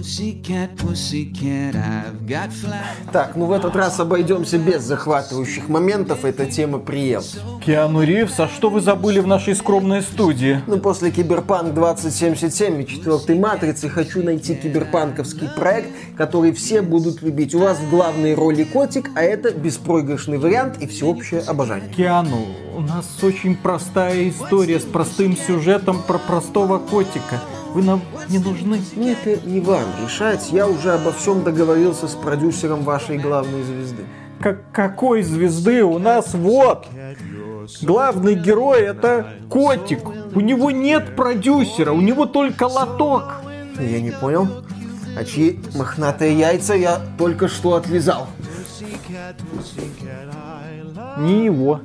Pussycat, pussycat, I've got fly. Так, ну в этот раз обойдемся без захватывающих моментов, эта тема прием. Киану Ривз, а что вы забыли в нашей скромной студии? Ну, после Киберпанк 2077 и четвертой Матрицы хочу найти киберпанковский проект, который все будут любить. У вас в главной роли котик, а это беспроигрышный вариант и всеобщее обожание. Киану, у нас очень простая история с простым сюжетом про простого котика. Вы нам не нужны. Мне это не вам решать, я уже обо всем договорился с продюсером вашей главной звезды. Как какой звезды у нас вот? Главный герой это котик. У него нет продюсера, у него только лоток. Я не понял. А чьи мохнатые яйца я только что отлизал? Не его.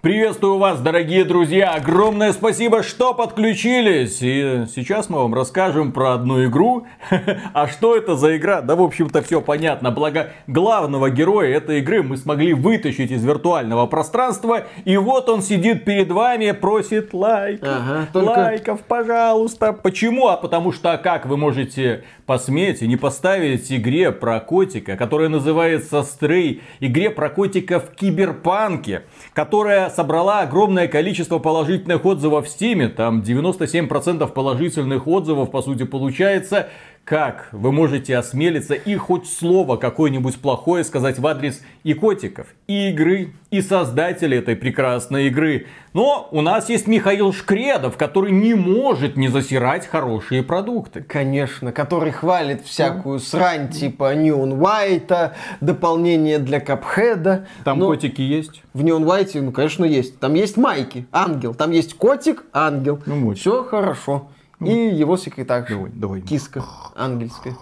Приветствую вас, дорогие друзья! Огромное спасибо, что подключились! И сейчас мы вам расскажем про одну игру. А что это за игра? Да, в общем-то, все понятно. Благо, главного героя этой игры мы смогли вытащить из виртуального пространства. И вот он сидит перед вами, просит лайков. Ага, только- Лайков, пожалуйста. Почему? А потому что как вы можете посметь и не поставить игре про котика, которая называется Stray, игре про котика в киберпанке, которая собрала огромное количество положительных отзывов в Стиме, там 97% положительных отзывов, по сути, получается. Как вы можете осмелиться и хоть слово какое-нибудь плохое сказать в адрес и котиков, и игры, и создателей этой прекрасной игры? Но у нас есть Михаил Шкредов, который не может не засирать хорошие продукты. Конечно, который хвалит всякую срань типа Neon White, дополнение для Капхеда. Там Но котики есть? В Neon White, ну, конечно, есть. Там есть майки, ангел. Там есть котик, ангел. Ну, вот. Все хорошо. И его секретарша. Давай, давай. Киска ангельская.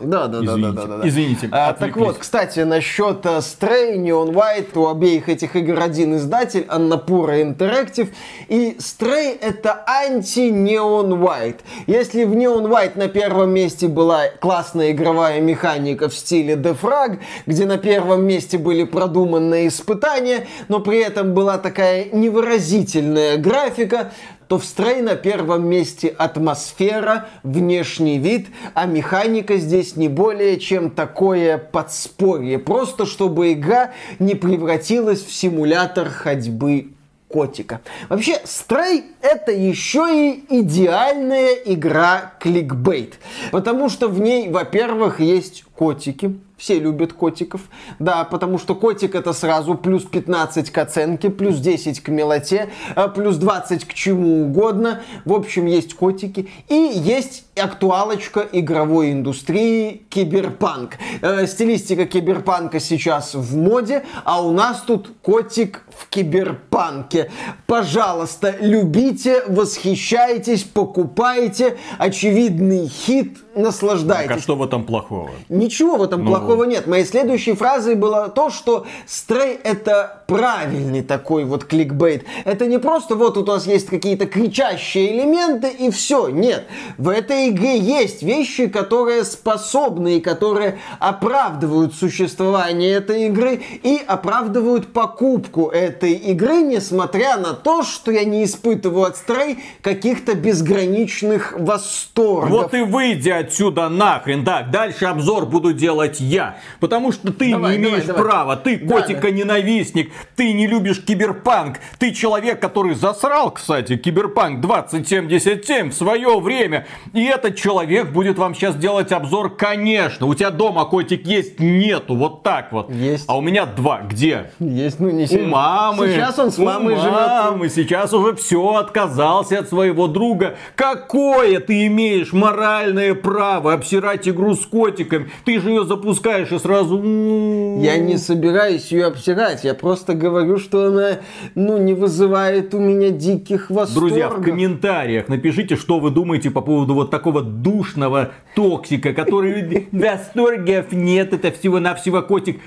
Да, да, да, да, да, да, извините, А, так вот, кстати, насчет э, Stray, Neon White, у обеих этих игр один издатель, Annapurna Interactive, и Stray это анти-Neon White. Если в Neon White на первом месте была классная игровая механика в стиле Defrag, где на первом месте были продуманные испытания, но при этом была такая невыразительная графика, то в Stray на первом месте атмосфера, внешний вид, а механика здесь не более чем такое подспорье. Просто чтобы игра не превратилась в симулятор ходьбы котика. Вообще, Stray это еще и идеальная игра кликбейт. Потому что в ней, во-первых, есть котики. Все любят котиков. Да, потому что котик это сразу плюс 15 к оценке, плюс 10 к мелоте, э, плюс 20 к чему угодно. В общем, есть котики. И есть актуалочка игровой индустрии киберпанк. Э, Стилистика киберпанка сейчас в моде, а у нас тут котик в киберпанке. Пожалуйста, любите, восхищайтесь, покупайте. Очевидный хит, наслаждайтесь. Так, а что в этом плохого? Ничего в этом Ну. плохого нет. Моей следующей фразой было то, что Стрей это правильный такой вот кликбейт. Это не просто вот у нас есть какие-то кричащие элементы и все. Нет. В этой игре есть вещи, которые способны и которые оправдывают существование этой игры и оправдывают покупку этой игры, несмотря на то, что я не испытываю от Стрей каких-то безграничных восторгов. Вот и выйди отсюда нахрен. Так, дальше обзор буду делать я. Потому что ты Давай, не давай, имеешь давай. права. Ты Да, котика-ненавистник. Ты не любишь киберпанк. Ты человек, который засрал, кстати, киберпанк 2077 в свое время. И этот человек будет вам сейчас делать обзор, конечно. У тебя дома котик есть? Нету. Вот так вот. Есть. А у меня два. Где? Есть, ну не сильно. Мамы. Сейчас он с мамой живет. мамы. Сейчас уже все отказался от своего друга. Какое ты имеешь моральное право обсирать игру с котиком? Ты же ее запускаешь и сразу... м, Я не собираюсь ее обсирать, я просто говорю, что она, ну, не вызывает у меня диких восторгов. Друзья, в комментариях напишите, что вы думаете по поводу вот такого душного токсика, который восторгов нет, это всего-навсего котик.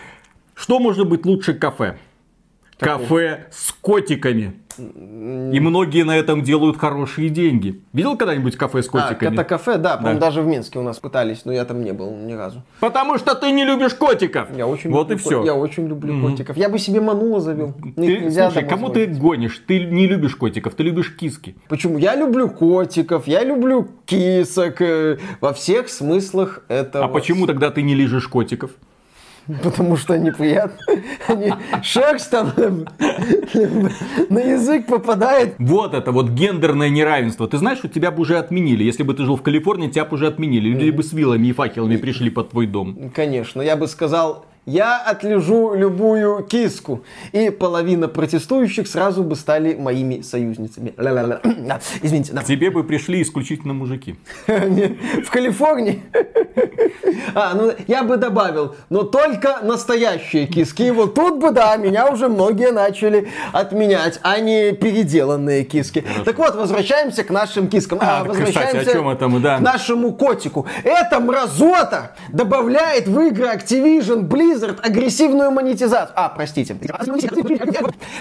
Что может быть лучше кафе? Кафе с котиками. И многие на этом делают хорошие деньги. Видел когда-нибудь кафе с А, котиками? это кафе, да, Да. даже в Минске у нас пытались, но я там не был ни разу. Потому что ты не любишь котиков. Я очень вот и люблю ко- все. Я очень люблю котиков. Я бы себе манула завел. Ты, слушай, кому сводить. ты гонишь? Ты не любишь котиков, ты любишь киски. Почему? Я люблю котиков, я люблю кисок, э, во всех смыслах этого. А почему тогда ты не лежишь котиков? Потому что они приятные. Они шерсть там на язык попадает. Вот это вот гендерное неравенство. Ты знаешь, что тебя бы уже отменили. Если бы ты жил в Калифорнии, тебя бы уже отменили. Люди бы с вилами и факелами пришли под твой дом. Конечно, я бы сказал, я отлежу любую киску. И половина протестующих сразу бы стали моими союзницами. Ла-ла-ла. Да, Извините, да. К тебе бы пришли исключительно мужики. В Калифорнии? А, ну я бы добавил, но только настоящие киски. Вот тут бы, да, меня уже многие начали отменять, а не переделанные киски. Так вот, возвращаемся к нашим кискам. А, А, так, кстати, возвращаемся о чем это мы, да. к нашему котику. Эта мразота добавляет в игры Activision Blizzard агрессивную монетизацию. А, простите.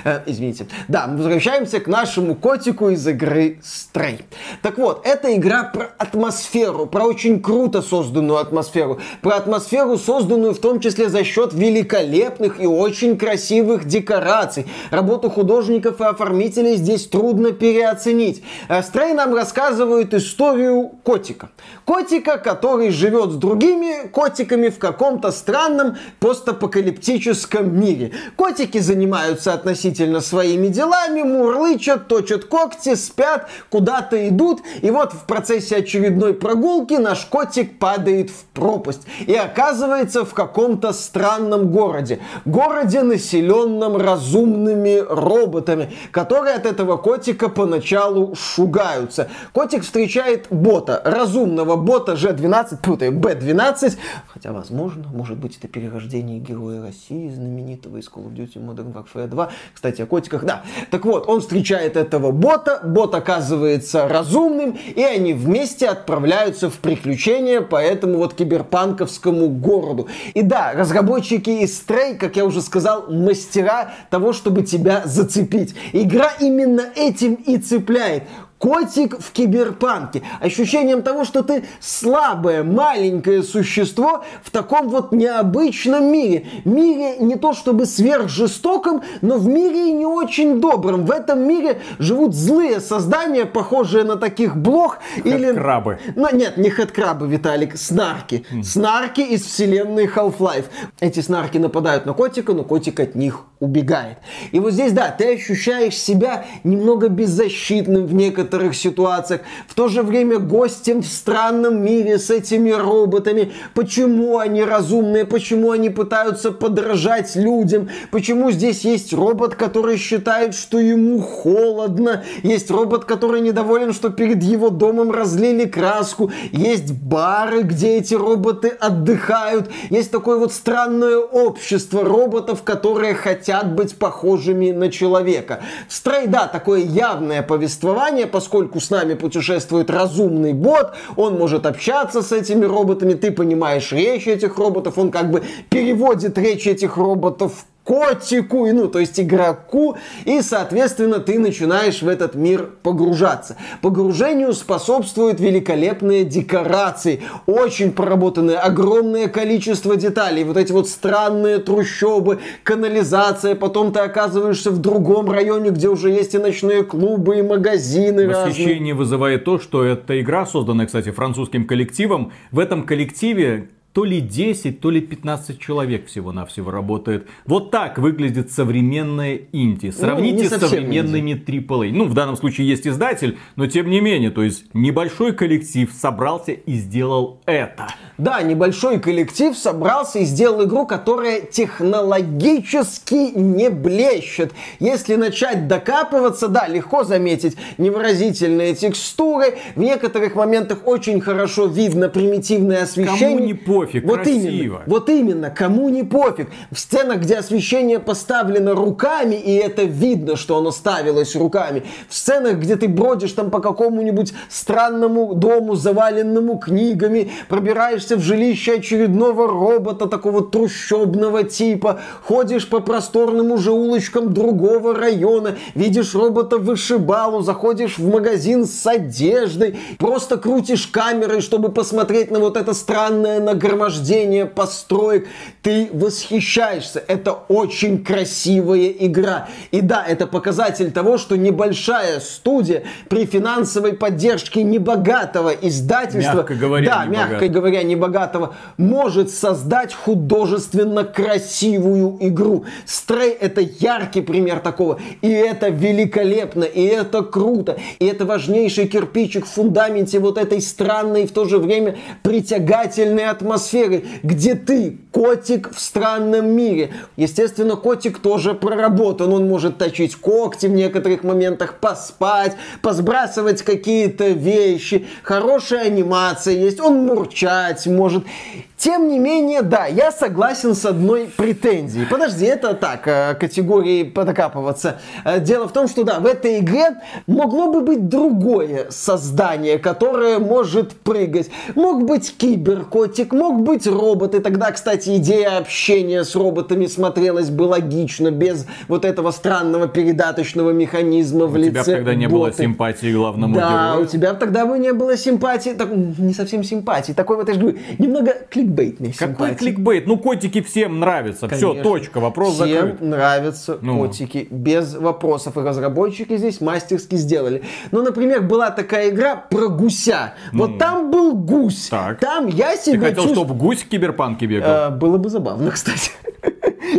Э, Извините. Да, мы возвращаемся к нашему котику из игры Stray. Так вот, это игра про атмосферу, про очень круто созданную атмосферу, про атмосферу, созданную в том числе за счет великолепных и очень красивых декораций. Работу художников и оформителей здесь трудно переоценить. Э, Stray нам рассказывает историю котика. Котика, который живет с другими котиками в каком-то странном постапокалиптическом мире. Котики занимаются относительно своими делами, мурлычат, точат когти, спят, куда-то идут. И вот в процессе очередной прогулки наш котик падает в пропасть и оказывается в каком-то странном городе. Городе, населенном разумными роботами, которые от этого котика поначалу шугаются. Котик встречает бота, разумного бота G12, путаю, B12, хотя возможно, может быть это перерождение героя России, знаменитого из Call of Duty Modern Warfare 2. Кстати, о котиках, да. Так вот, он встречает этого бота, бот оказывается разумным, и они вместе отправляются в приключения по этому вот киберпанковскому городу. И да, разработчики из Stray, как я уже сказал, мастера того, чтобы тебя зацепить. Игра именно этим и цепляет. Котик в киберпанке. Ощущением того, что ты слабое, маленькое существо в таком вот необычном мире. Мире не то чтобы сверхжестоком, но в мире и не очень добром. В этом мире живут злые создания, похожие на таких блох. Или... крабы. Ну, нет, не хэдкрабы, Виталик, снарки. Снарки из вселенной Half-Life. Эти снарки нападают на котика, но котик от них убегает. И вот здесь, да, ты ощущаешь себя немного беззащитным в некоторых ситуациях, в то же время гостем в странном мире с этими роботами. Почему они разумные, почему они пытаются подражать людям, почему здесь есть робот, который считает, что ему холодно, есть робот, который недоволен, что перед его домом разлили краску, есть бары, где эти роботы отдыхают, есть такое вот странное общество роботов, которые хотят быть похожими на человека. Stray, да, такое явное повествование, поскольку с нами путешествует разумный бот, он может общаться с этими роботами, ты понимаешь речь этих роботов, он как бы переводит речь этих роботов котику, и, ну, то есть игроку, и, соответственно, ты начинаешь в этот мир погружаться. Погружению способствуют великолепные декорации, очень проработанные, огромное количество деталей, вот эти вот странные трущобы, канализация, потом ты оказываешься в другом районе, где уже есть и ночные клубы, и магазины разные. Восхищение вызывает то, что эта игра, созданная, кстати, французским коллективом, в этом коллективе то ли 10, то ли 15 человек всего-навсего работает. Вот так выглядит современная инди. Сравните не с современными AAA. Ну, в данном случае есть издатель, но тем не менее, то есть небольшой коллектив собрался и сделал это. Да, небольшой коллектив собрался и сделал игру, которая технологически не блещет. Если начать докапываться, да, легко заметить невыразительные текстуры. В некоторых моментах очень хорошо видно примитивное освещение. Кому не пофиг, вот красиво. именно, вот именно, кому не пофиг. В сценах, где освещение поставлено руками, и это видно, что оно ставилось руками. В сценах, где ты бродишь там по какому-нибудь странному дому, заваленному книгами, пробираешься в жилище очередного робота, такого трущобного типа, ходишь по просторным уже улочкам другого района, видишь робота вышибалу, заходишь в магазин с одеждой, просто крутишь камерой, чтобы посмотреть на вот это странное нагромождение построек. Ты восхищаешься. Это очень красивая игра. И да, это показатель того, что небольшая студия при финансовой поддержке небогатого издательства, Мягко говоря, да, мягко говоря, небогатого, может создать художественно красивую игру. Стрей это яркий пример такого. И это великолепно, и это круто, и это важнейший кирпичик в фундаменте вот этой странной в то же время притягательной атмосферы, где ты котик в странном мире. Естественно, котик тоже проработан. Он может точить когти в некоторых моментах, поспать, посбрасывать какие-то вещи. Хорошая анимация есть. Он мурчать может. Тем не менее, да, я согласен с одной претензией. Подожди, это так, э, категории подокапываться. Э, Дело в том, что да, в этой игре могло бы быть другое создание, которое может прыгать. Мог быть киберкотик, мог быть робот. И тогда, кстати, идея общения с роботами смотрелась бы логично, без вот этого странного передаточного механизма в У тебя лице тогда не было симпатии главному Да, герою. у тебя тогда бы не было симпатии, так, не совсем симпатии, такой вот, я же говорю, немного кликбейтной Какой симпатии. кликбейт? Ну, котики всем нравятся. Все, Конечно. точка, вопрос Всем закрыт. нравятся Ну. котики, без вопросов. И разработчики здесь мастерски сделали. Ну, например, была такая игра про гуся. Вот там был гусь. Ну. Так. Там я Ты себя хотел, чувствовал... чтобы гусь в киберпанке бегал? Э, Было бы забавно, кстати.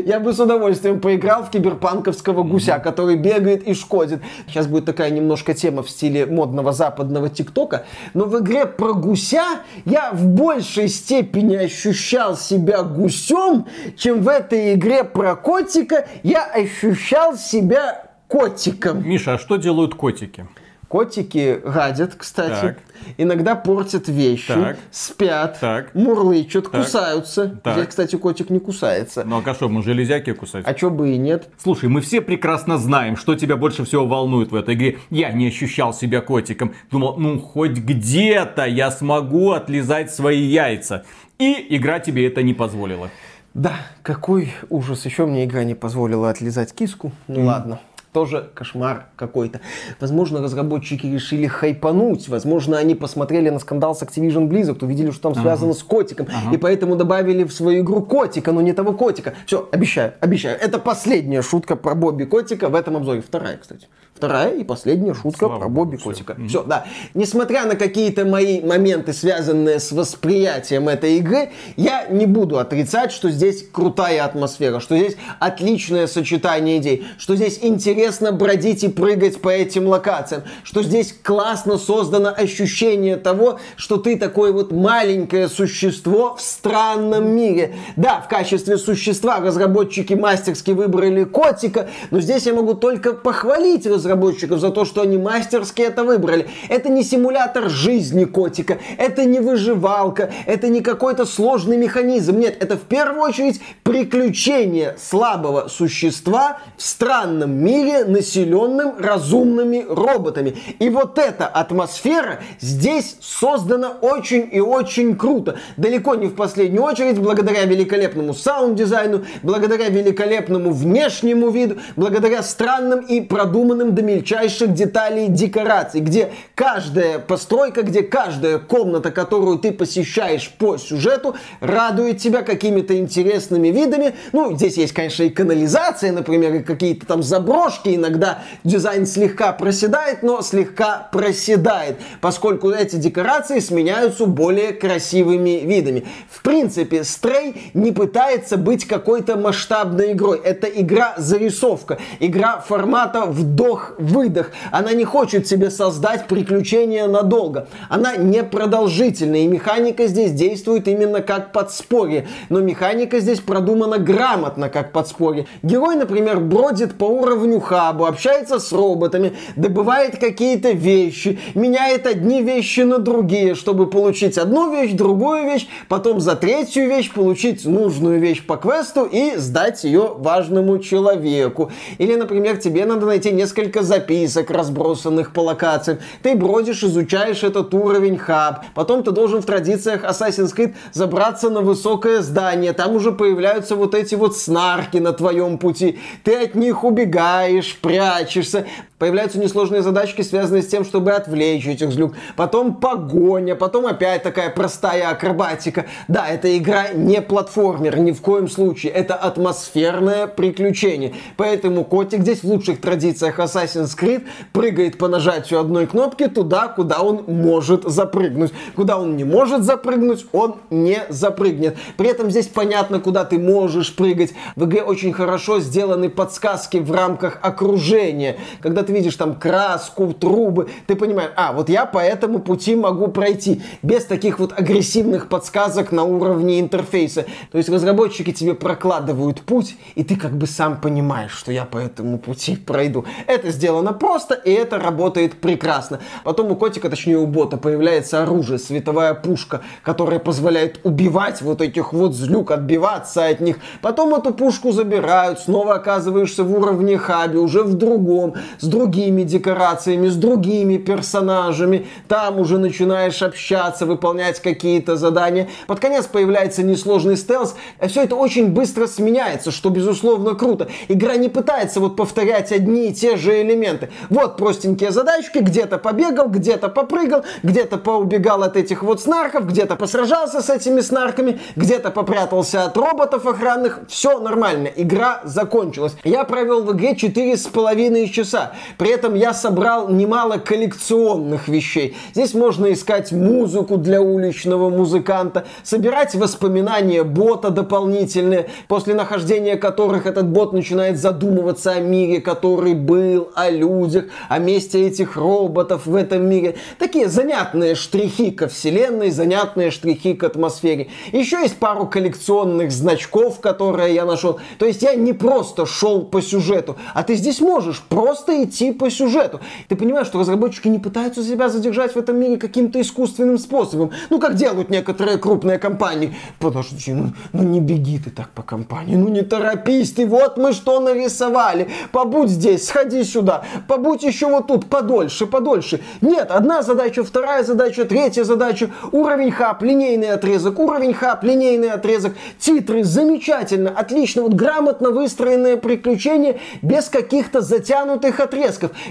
Я бы с удовольствием поиграл в киберпанковского гуся, который бегает и шкодит. Сейчас будет такая немножко тема в стиле модного западного тиктока. Но в игре про гуся я в большей степени ощущал себя гусем, чем в этой игре про котика я ощущал себя котиком. Миша, а что делают котики? Котики гадят, кстати. Так. Иногда портят вещи, Так. спят, Так. мурлычут, Так. кусаются. Так. Здесь, кстати, котик не кусается. Ну, а что, мы железяки кусать? А чё бы и нет? Слушай, мы все прекрасно знаем, что тебя больше всего волнует в этой игре. Я не ощущал себя котиком. Думал, ну хоть где-то я смогу отлизать свои яйца. И игра тебе это не позволила. Да, какой ужас. Еще мне игра не позволила отлизать киску. Ну ладно. Тоже кошмар какой-то. Возможно, разработчики решили хайпануть. Возможно, они посмотрели на скандал с Activision Blizzard, увидели, что там связано с котиком. И поэтому добавили в свою игру котика, но не того котика. Все, обещаю, обещаю. Это последняя шутка про Бобби Котика в этом обзоре. Вторая, кстати. Вторая и последняя шутка Слава про Бобби. Котика. Все, да. Несмотря на какие-то мои моменты, связанные с восприятием этой игры, я не буду отрицать, что здесь крутая атмосфера, что здесь отличное сочетание идей, что здесь интересно бродить и прыгать по этим локациям, что здесь классно создано ощущение того, что ты такое вот маленькое существо в странном мире. Да, в качестве существа разработчики мастерски выбрали котика, но здесь я могу только похвалить разработчиков за то, что они мастерски это выбрали. Это не симулятор жизни котика, это не выживалка, это не какой-то сложный механизм. Нет, это в первую очередь приключение слабого существа в странном мире, населенным разумными роботами. И вот эта атмосфера здесь создана очень и очень круто. Далеко не в последнюю очередь благодаря великолепному саунд-дизайну, благодаря великолепному внешнему виду, благодаря странным и продуманным до мельчайших деталей декораций, где каждая постройка, где каждая комната, которую ты посещаешь по сюжету, радует тебя какими-то интересными видами. Ну, здесь есть, конечно, и канализация, например, и какие-то там заброшки. Иногда дизайн слегка проседает, но слегка проседает, поскольку эти декорации сменяются более красивыми видами. В принципе, Stray не пытается быть какой-то масштабной игрой. Это игра-зарисовка, игра формата вдох вдох-выдох. Она не хочет себе создать приключения надолго. Она не продолжительная, и механика здесь действует именно как подспорье. Но механика здесь продумана грамотно, как подспорье. Герой, например, бродит по уровню хабу, общается с роботами, добывает какие-то вещи, меняет одни вещи на другие, чтобы получить одну вещь, другую вещь, потом за третью вещь получить нужную вещь по квесту и сдать ее важному человеку. Или, например, тебе надо найти несколько записок, разбросанных по локациям. Ты бродишь, изучаешь этот уровень хаб. Потом ты должен в традициях Assassin's Creed забраться на высокое здание. Там уже появляются вот эти вот снарки на твоем пути. Ты от них убегаешь, прячешься. Появляются несложные задачки, связанные с тем, чтобы отвлечь этих злюк. Потом погоня, потом опять такая простая акробатика. Да, эта игра не платформер, ни в коем случае. Это атмосферное приключение. Поэтому котик здесь в лучших традициях Assassin's Creed прыгает по нажатию одной кнопки туда, куда он может запрыгнуть. Куда он не может запрыгнуть, он не запрыгнет. При этом здесь понятно, куда ты можешь прыгать. В игре очень хорошо сделаны подсказки в рамках окружения. Когда ты видишь там краску, трубы, ты понимаешь, а, вот я по этому пути могу пройти. Без таких вот агрессивных подсказок на уровне интерфейса. То есть разработчики тебе прокладывают путь, и ты как бы сам понимаешь, что я по этому пути пройду. Это сделано просто, и это работает прекрасно. Потом у котика, точнее у бота, появляется оружие, световая пушка, которая позволяет убивать вот этих вот злюк, отбиваться от них. Потом эту пушку забирают, снова оказываешься в уровне хаби, уже в другом, с другими декорациями, с другими персонажами. Там уже начинаешь общаться, выполнять какие-то задания. Под конец появляется несложный стелс. Все это очень быстро сменяется, что безусловно круто. Игра не пытается вот повторять одни и те же элементы. Вот простенькие задачки, где-то побегал, где-то попрыгал, где-то поубегал от этих вот снарков, где-то посражался с этими снарками, где-то попрятался от роботов охранных. Все нормально, игра закончилась. Я провел в игре четыре с половиной часа. При этом я собрал немало коллекционных вещей. Здесь можно искать музыку для уличного музыканта, собирать воспоминания бота дополнительные, после нахождения которых этот бот начинает задумываться о мире, который был, о людях, о месте этих роботов в этом мире. Такие занятные штрихи ко вселенной, занятные штрихи к атмосфере. Еще есть пару коллекционных значков, которые я нашел. То есть я не просто шел по сюжету, а ты здесь можешь просто идти по сюжету. Ты понимаешь, что разработчики не пытаются себя задержать в этом мире каким-то искусственным способом. Ну, как делают некоторые крупные компании. Подожди, ну, ну не беги ты так по компании, ну не торопись ты, вот мы что нарисовали. Побудь здесь, сходи сюда, побудь еще вот тут подольше, подольше. Нет, одна задача, вторая задача, третья задача, уровень хаб, линейный отрезок, уровень хаб, линейный отрезок, титры, замечательно, отлично, вот грамотно выстроенное приключение без каких-то затянутых отрезков,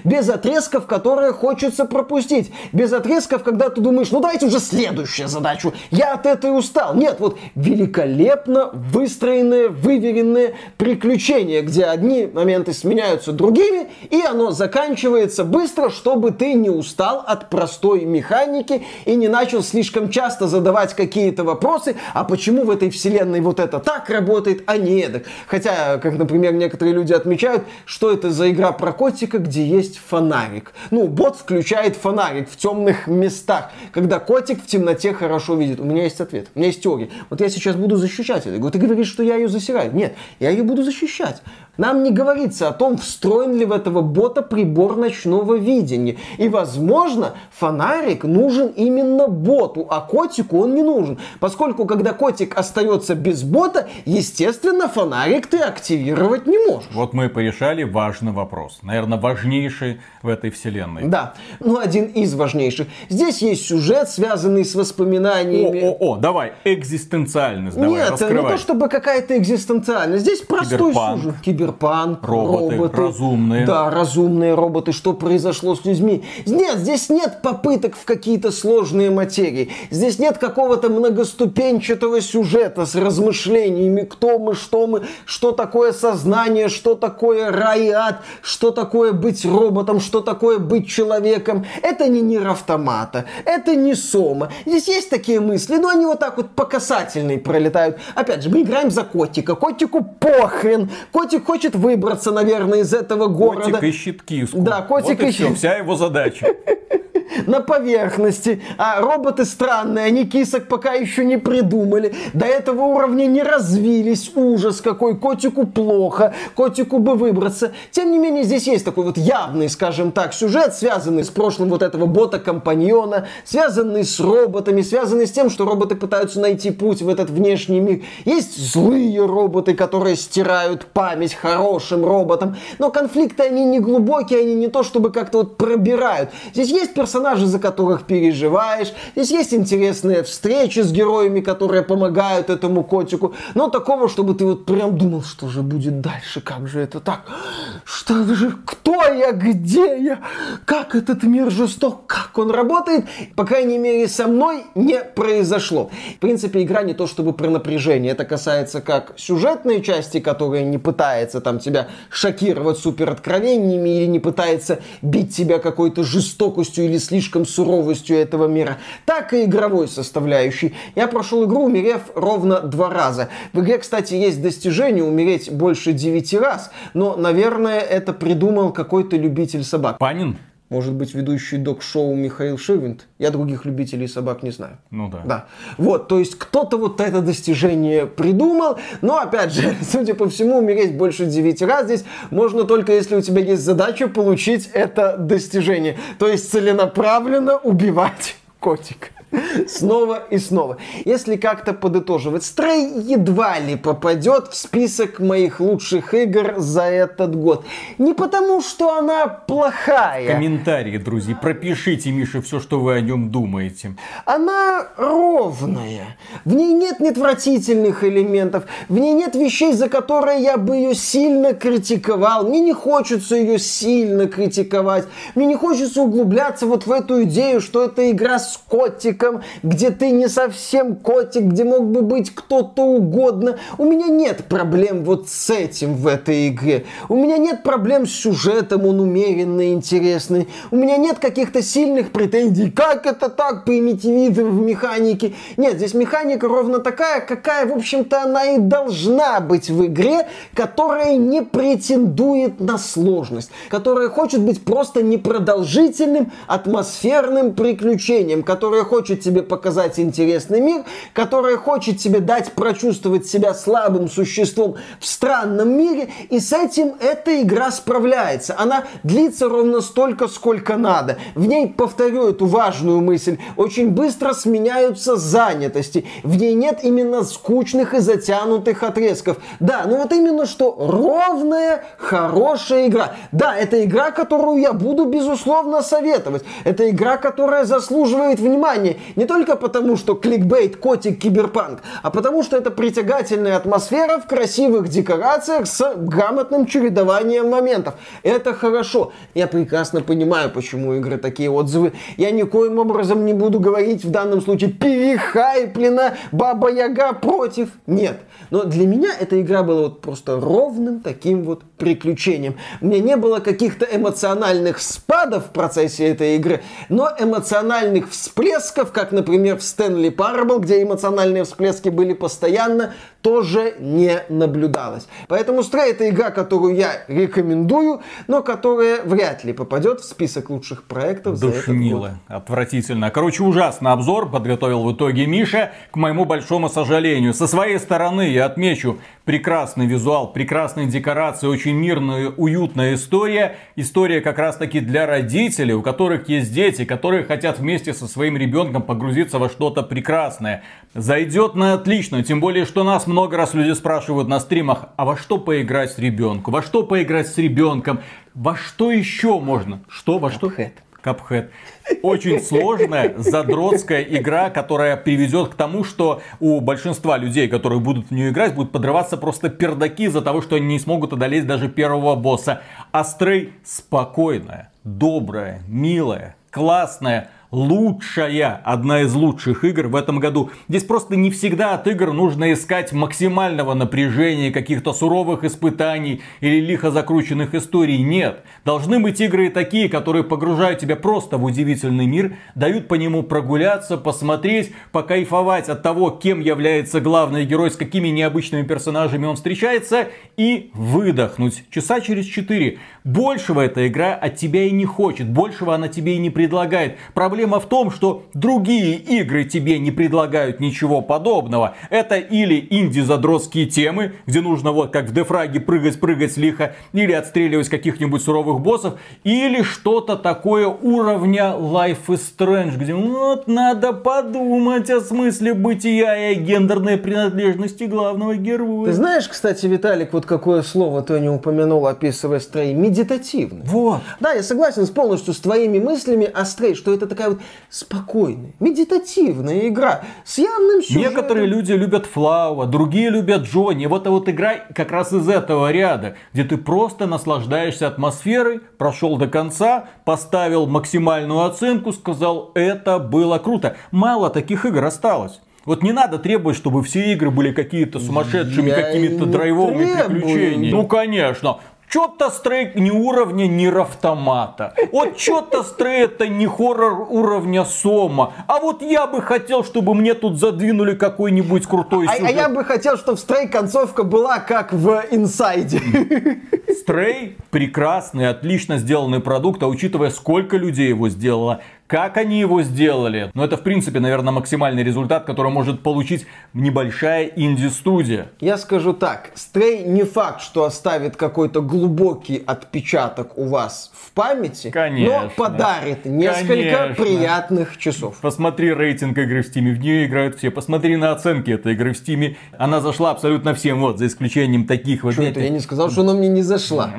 без отрезков, которые хочется пропустить, без отрезков, когда ты думаешь, ну давайте уже следующую задачу, я от этой устал. Нет, вот великолепно выстроенное, выверенное приключение, где одни моменты сменяются другими, и оно заканчивается быстро, чтобы ты не устал от простой механики и не начал слишком часто задавать какие-то вопросы, а почему в этой вселенной вот это так работает, а не эдак. Хотя, как, например, некоторые люди отмечают, что это за игра про котика, где есть фонарик. Ну, бот включает фонарик в темных местах, когда котик в темноте хорошо видит. У меня есть ответ, у меня есть теория. Вот я сейчас буду защищать это. Ты говоришь, что я ее засираю. Нет, я ее буду защищать. Нам не говорится о том, встроен ли в этого бота прибор ночного видения. И, возможно, фонарик нужен именно боту, а котику он не нужен. Поскольку, когда котик остается без бота, естественно, фонарик ты активировать не можешь. Вот мы порешали важный вопрос. Наверное, важнейший в этой вселенной. Да, ну один из важнейших. Здесь есть сюжет, связанный с воспоминаниями. О, о, о, давай, экзистенциальность, давай, Нет, раскрывай. не то чтобы какая-то экзистенциальность. Здесь простой Киберпанк. сюжет. Киберпанк, Роботы, разумные. Да, разумные роботы. Что произошло с людьми? Нет, здесь нет попыток в какие-то сложные материи. Здесь нет какого-то многоступенчатого сюжета с размышлениями, кто мы, что мы, что такое сознание, что такое рай и ад, что такое быть роботом, что такое быть человеком. Это не Nier Automata, это не Soma. Здесь есть такие мысли, но они вот так вот по касательной пролетают. Опять же, мы играем за котика. Котику похрен. Котик хочет выбраться, наверное, из этого города. Котик ищет киску. Да, котик вот и ищет- всё, вся его задача. на поверхности. А роботы странные, они кисок пока еще не придумали. До этого уровня не развились. Ужас какой, котику плохо, котику бы выбраться. Тем не менее, здесь есть такой вот явный, скажем так, сюжет, связанный с прошлым вот этого бота-компаньона, связанный с роботами, связанный с тем, что роботы пытаются найти путь в этот внешний мир. Есть злые роботы, которые стирают память хорошим роботам. Но конфликты, они не глубокие, они не то, чтобы как-то вот пробирают. Здесь есть персонажи, за которых переживаешь. Здесь есть интересные встречи с героями, которые помогают этому котику. Но такого, чтобы ты вот прям думал, что же будет дальше, как же это так? Что же, кто я, где я? Как этот мир жесток, как он работает? По крайней мере, со мной не произошло. В принципе, игра не то чтобы про напряжение. Это касается как сюжетной части, которая не пытается там тебя шокировать супер откровениями или не пытается бить тебя какой-то жестокостью или слишком суровостью этого мира, так и игровой составляющей. Я прошел игру, умерев ровно два раза. В игре, кстати, есть достижение умереть больше девяти раз, но, наверное, это придумал какой-то любитель собак. Панин? Может быть, ведущий док-шоу Михаил Ширвинд? Я других любителей собак не знаю. Ну да. Да. Вот, то есть кто-то вот это достижение придумал, но опять же, судя по всему, умереть больше 9 раз здесь можно только если у тебя есть задача получить это достижение. То есть целенаправленно убивать котика. Снова и снова. Если как-то подытоживать, Стрей едва ли попадет в список моих лучших игр за этот год. Не потому, что она плохая. Комментарии, друзья, пропишите Мише все, что вы о нем думаете. Она ровная. В ней нет неотвратительных элементов. В ней нет вещей, за которые я бы ее сильно критиковал. Мне не хочется ее сильно критиковать. Мне не хочется углубляться вот в эту идею, что это игра с котиком, где ты не совсем котик, где мог бы быть кто-то угодно. У меня нет проблем вот с этим в этой игре. У меня нет проблем с сюжетом, он умеренный, интересный. У меня нет каких-то сильных претензий. Как это так, примитивизм в механике? Нет, здесь механика ровно такая, какая, в общем-то, она и должна быть в игре, которая не претендует на сложность, которая хочет быть просто непродолжительным, атмосферным приключением, которая хочет тебе показать интересный мир, которая хочет тебе дать прочувствовать себя слабым существом в странном мире, и с этим эта игра справляется. Она длится ровно столько, сколько надо. В ней, повторю эту важную мысль, очень быстро сменяются занятости. В ней нет именно скучных и затянутых отрезков. Да, ну вот именно что ровная, хорошая игра. Да, это игра, которую я буду, безусловно, советовать. Это игра, которая заслуживает внимания. Не только потому, что кликбейт, котик, киберпанк, а потому, что это притягательная атмосфера в красивых декорациях с грамотным чередованием моментов. Это хорошо. Я прекрасно понимаю, почему игры такие отзывы. Я никоим образом не буду говорить в данном случае перехайплена Баба Яга против. Нет. Но для меня эта игра была вот просто ровным таким вот приключением. У меня не было каких-то эмоциональных спадов в процессе этой игры, но эмоциональных всплесков, как, например, в Stanley Parable, где эмоциональные всплески были постоянно, тоже не наблюдалось. Поэтому Stray это игра, которую я рекомендую, но которая вряд ли попадет в список лучших проектов за этот год. Душнило. Отвратительно. Короче, ужасный обзор подготовил в итоге Миша, к моему большому сожалению. Со своей стороны я отмечу прекрасный визуал, прекрасные декорации, очень мирная, уютная история. История как раз таки для родителей, у которых есть дети, которые хотят вместе со своим ребенком погрузиться во что-то прекрасное. Зайдет на отлично, тем более, что нас много раз люди спрашивают на стримах, а во что поиграть с ребенком? Во что поиграть с ребенком? Во что еще можно? Что? Во что? Cuphead. Капхэт. Очень сложная, задротская игра, которая приведет к тому, что у большинства людей, которые будут в нее играть, будут подрываться просто пердаки из-за того, что они не смогут одолеть даже первого босса. Астрей спокойная, добрая, милая, классная, лучшая, одна из лучших игр в этом году. Здесь просто не всегда от игр нужно искать максимального напряжения, каких-то суровых испытаний или лихо закрученных историй. Нет. Должны быть игры такие, которые погружают тебя просто в удивительный мир, дают по нему прогуляться, посмотреть, покайфовать от того, кем является главный герой, с какими необычными персонажами он встречается и выдохнуть. Часа через четыре. Большего эта игра от тебя и не хочет, большего она тебе и не предлагает. Проблема в том, что другие игры тебе не предлагают ничего подобного. Это или инди-задротские темы, где нужно вот как в Дефраге прыгать-прыгать лихо, или отстреливать каких-нибудь суровых боссов, или что-то такое уровня Life is Strange, где вот надо подумать о смысле бытия и гендерной принадлежности главного героя. Ты знаешь, кстати, Виталик, вот какое слово ты не упомянул, описывая стрей? Медитативный. Вот. Да, я согласен с полностью с твоими мыслями о стрей, что это такая вот спокойная, медитативная игра с явным сюжетом. Некоторые люди любят Флауа, другие любят Джонни. Вот эта вот игра как раз из этого ряда, где ты просто наслаждаешься атмосферой, прошел до конца, поставил максимальную оценку, сказал, это было круто. Мало таких игр осталось. Вот не надо требовать, чтобы все игры были какие-то сумасшедшими, какими-то драйвовыми требую. приключениями. Ну, конечно. Чё-то стрей ни уровня Нир Автомата. Вот чё-то стрей это не хоррор уровня Сома. А вот я бы хотел, чтобы мне тут задвинули какой-нибудь крутой А, а сюжет. я бы хотел, чтобы в стрей концовка была как в инсайде. Стрей прекрасный, отлично сделанный продукт, а учитывая, сколько людей его сделало, как они его сделали, ну это в принципе, наверное, максимальный результат, который может получить небольшая инди-студия. Я скажу так, стрей не факт, что оставит какой-то глубокий отпечаток у вас в памяти, Конечно. но подарит несколько Конечно. приятных часов. Посмотри рейтинг игры в Стиме, в нее играют все. Посмотри на оценки этой игры в Стиме. Она зашла абсолютно всем, вот, за исключением таких вот. Что это? Я не сказал, что она мне не зашла.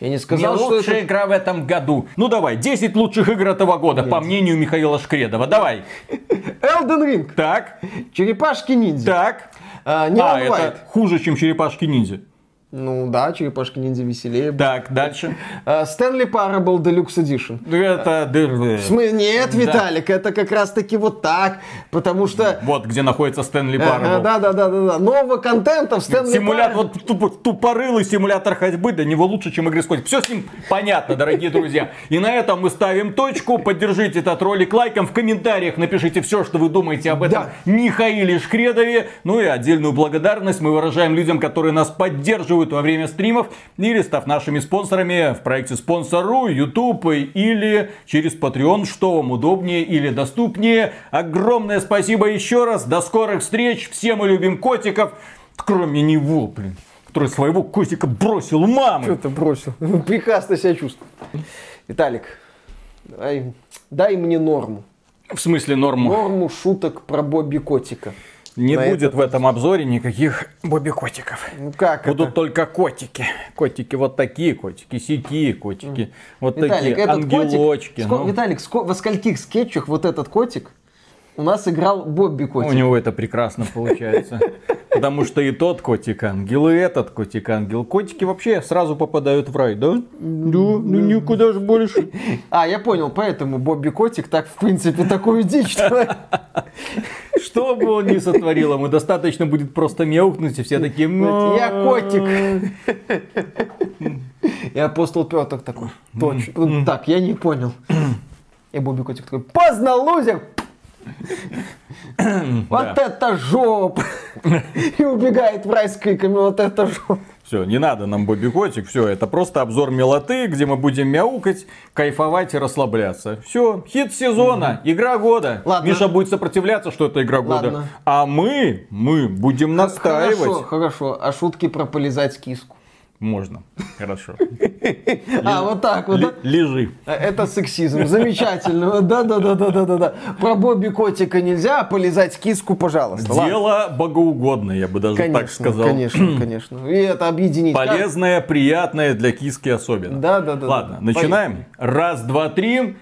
Я не Не сказал, что лучшая это... игра в этом году. Ну давай, 10 лучших игр этого года, по мнению Михаила Шкредова. Давай. Elden Ring, Так, Черепашки-ниндзя, так. а, Neon А, White. это хуже, чем черепашки-ниндзя. Ну да, Черепашки-ниндзя веселее. Так, дальше. А, Stanley Parable Deluxe Edition. Это... В смысле, нет, Виталик, это как раз таки вот так, потому что... Вот где находится Стэнли Парабл. Да, да, да, да, да. Нового контента в Stanley Симулятор, Parable. вот туп- тупорылый симулятор ходьбы, для него лучше, чем игры с котиком. Все с ним понятно, дорогие друзья. И на этом мы ставим точку. Поддержите этот ролик лайком. В комментариях напишите все, что вы думаете об этом Да. Михаиле Шкредове. Ну и отдельную благодарность мы выражаем людям, которые нас поддерживают во время стримов или став нашими спонсорами в проекте Спонсору, YouTube или через Patreon, что вам удобнее или доступнее. Огромное спасибо еще раз. До скорых встреч. Все мы любим котиков, кроме него, блин, который своего котика бросил у Что мамы. ты бросил? Прекрасно себя чувствую. Виталик, дай, дай мне норму. В смысле норму? Норму шуток про Бобби Котика. Не на будет этот в этом обзоре никаких Бобби-котиков. Ну как Будут это? только котики. Котики вот такие котики, сякие котики. Вот Виталик, такие ангелочки. котик... ну. Виталик, во скольких скетчах вот этот котик у нас играл Бобби У Котик? него это прекрасно получается. Потому что и тот котик ангел, и этот котик ангел. Котики вообще сразу попадают в рай, да? Да, ну никуда же больше. А, я понял, поэтому Бобби Котик так, в принципе, такую дичь. Что бы он ни сотворил, ему достаточно будет просто мяукнуть, и все такие... Я котик. И апостол Петр такой, точно. Так, я не понял. И Бобби Котик такой, поздно, лузер! Вот это жоп! И убегает в рай с криками, вот это жоп! Все, не надо нам Бобби Котик, все, это просто обзор милоты, где мы будем мяукать, кайфовать и расслабляться. Все, хит сезона, игра года. Ладно. Миша будет сопротивляться, что это игра года. Ладно. А мы, мы будем настаивать. Хорошо, хорошо. А шутки про полизать киску? Можно, хорошо. А, вот так вот. да? Лежи. А, Это сексизм. Замечательно. Да-да-да-да-да-да. Про Бобби Котика нельзя, а полизать киску, пожалуйста. Дело богоугодное, я бы даже так сказал. конечно, конечно. И это объединить. Полезное, приятное для киски особенно. Да, да, да. Ладно, да. начинаем. Раз, два, три.